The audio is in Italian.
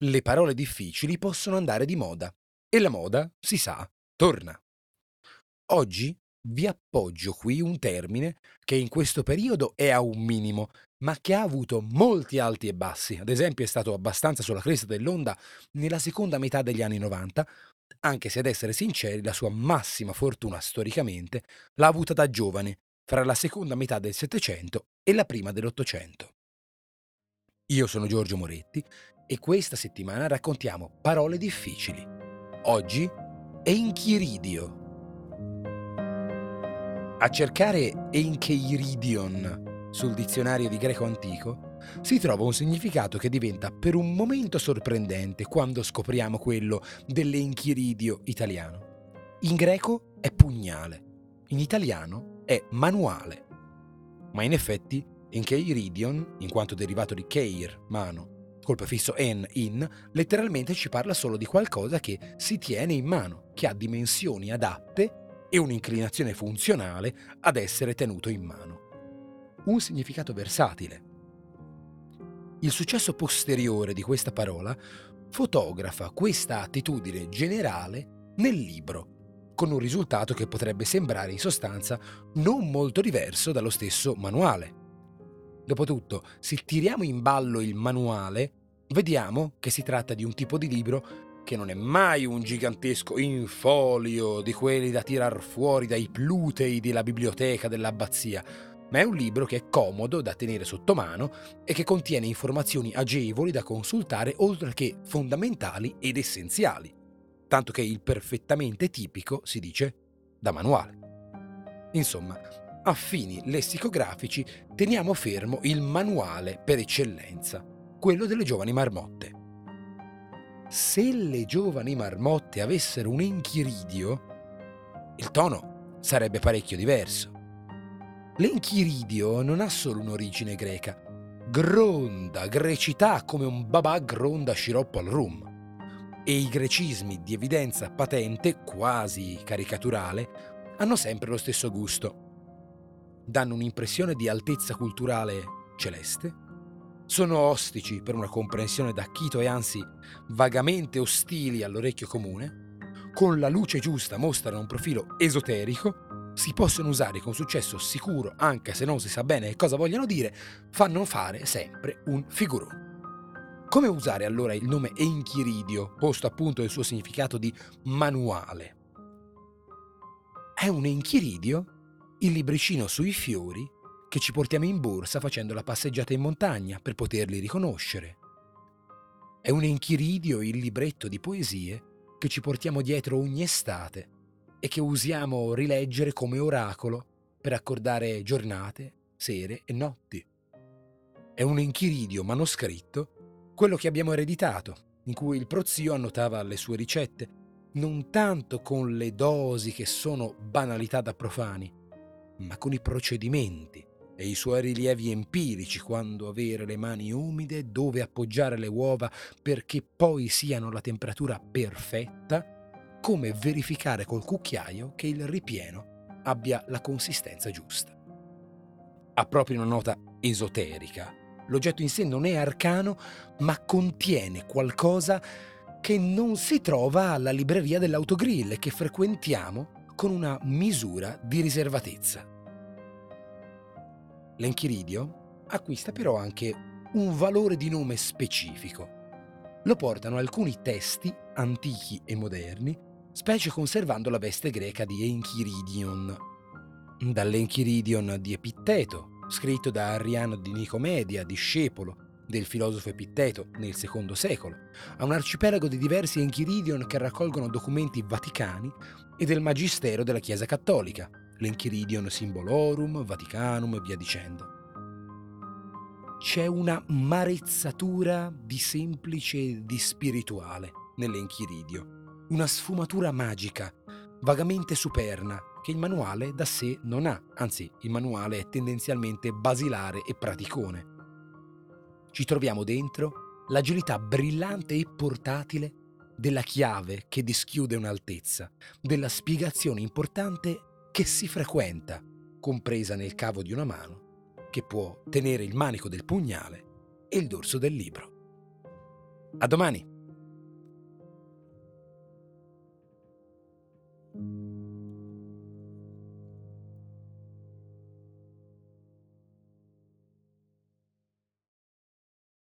Le parole difficili possono andare di moda e la moda, si sa, torna. Oggi vi appoggio qui un termine che in questo periodo è a un minimo, ma che ha avuto molti alti e bassi. Ad esempio è stato abbastanza sulla cresta dell'onda nella seconda metà degli anni 90, anche se ad essere sinceri la sua massima fortuna storicamente l'ha avuta da giovane, fra la seconda metà del Settecento e la prima dell'Ottocento. Io sono Giorgio Moretti e questa settimana raccontiamo parole difficili. Oggi Enchiridio. A cercare Encheiridion sul dizionario di greco antico si trova un significato che diventa per un momento sorprendente quando scopriamo quello dell'enchiridio italiano. In greco è pugnale, in italiano è manuale. Ma in effetti Encheiridion, in quanto derivato di keir, mano, col prefisso en, in, letteralmente ci parla solo di qualcosa che si tiene in mano, che ha dimensioni adatte e un'inclinazione funzionale ad essere tenuto in mano. Un significato versatile. Il successo posteriore di questa parola fotografa questa attitudine generale nel libro, con un risultato che potrebbe sembrare in sostanza non molto diverso dallo stesso manuale. Dopotutto, se tiriamo in ballo il manuale, vediamo che si tratta di un tipo di libro che non è mai un gigantesco infolio di quelli da tirar fuori dai plutei della biblioteca dell'abbazia, ma è un libro che è comodo da tenere sotto mano e che contiene informazioni agevoli da consultare oltre che fondamentali ed essenziali, tanto che il perfettamente tipico si dice da manuale. Insomma, a fini lessicografici teniamo fermo il manuale per eccellenza, quello delle giovani marmotte. Se le giovani marmotte avessero un enchiridio, il tono sarebbe parecchio diverso. L'enchiridio non ha solo un'origine greca, gronda, grecità come un babà gronda sciroppo al rum. E i grecismi di evidenza patente, quasi caricaturale, hanno sempre lo stesso gusto danno un'impressione di altezza culturale celeste, sono ostici per una comprensione d'acchito e anzi vagamente ostili all'orecchio comune, con la luce giusta mostrano un profilo esoterico, si possono usare con successo sicuro anche se non si sa bene cosa vogliono dire, fanno fare sempre un figurone. Come usare allora il nome Enchiridio, posto appunto il suo significato di manuale? È un enchiridio il libricino sui fiori che ci portiamo in borsa facendo la passeggiata in montagna per poterli riconoscere. È un enchiridio il libretto di poesie che ci portiamo dietro ogni estate e che usiamo rileggere come oracolo per accordare giornate, sere e notti. È un enchiridio manoscritto quello che abbiamo ereditato, in cui il prozio annotava le sue ricette, non tanto con le dosi che sono banalità da profani, ma con i procedimenti e i suoi rilievi empirici quando avere le mani umide, dove appoggiare le uova perché poi siano la temperatura perfetta, come verificare col cucchiaio che il ripieno abbia la consistenza giusta. Ha proprio una nota esoterica. L'oggetto in sé non è arcano, ma contiene qualcosa che non si trova alla libreria dell'autogrill che frequentiamo con una misura di riservatezza. L'enchiridio acquista però anche un valore di nome specifico. Lo portano alcuni testi antichi e moderni, specie conservando la veste greca di Enchiridion. Dall'Enchiridion di Epitteto, scritto da Arriano di Nicomedia, discepolo del filosofo Epitteto nel secondo secolo, a un arcipelago di diversi Enchiridion che raccolgono documenti vaticani e del Magistero della Chiesa Cattolica, l'Enchiridion Symbolorum, Vaticanum e via dicendo. c'è una marezzatura di semplice e di spirituale nell'enchiridio, una sfumatura magica, vagamente superna, che il manuale da sé non ha, anzi il manuale è tendenzialmente basilare e praticone. Ci troviamo dentro l'agilità brillante e portatile della chiave che dischiude un'altezza, della spiegazione importante che si frequenta, compresa nel cavo di una mano, che può tenere il manico del pugnale e il dorso del libro. A domani!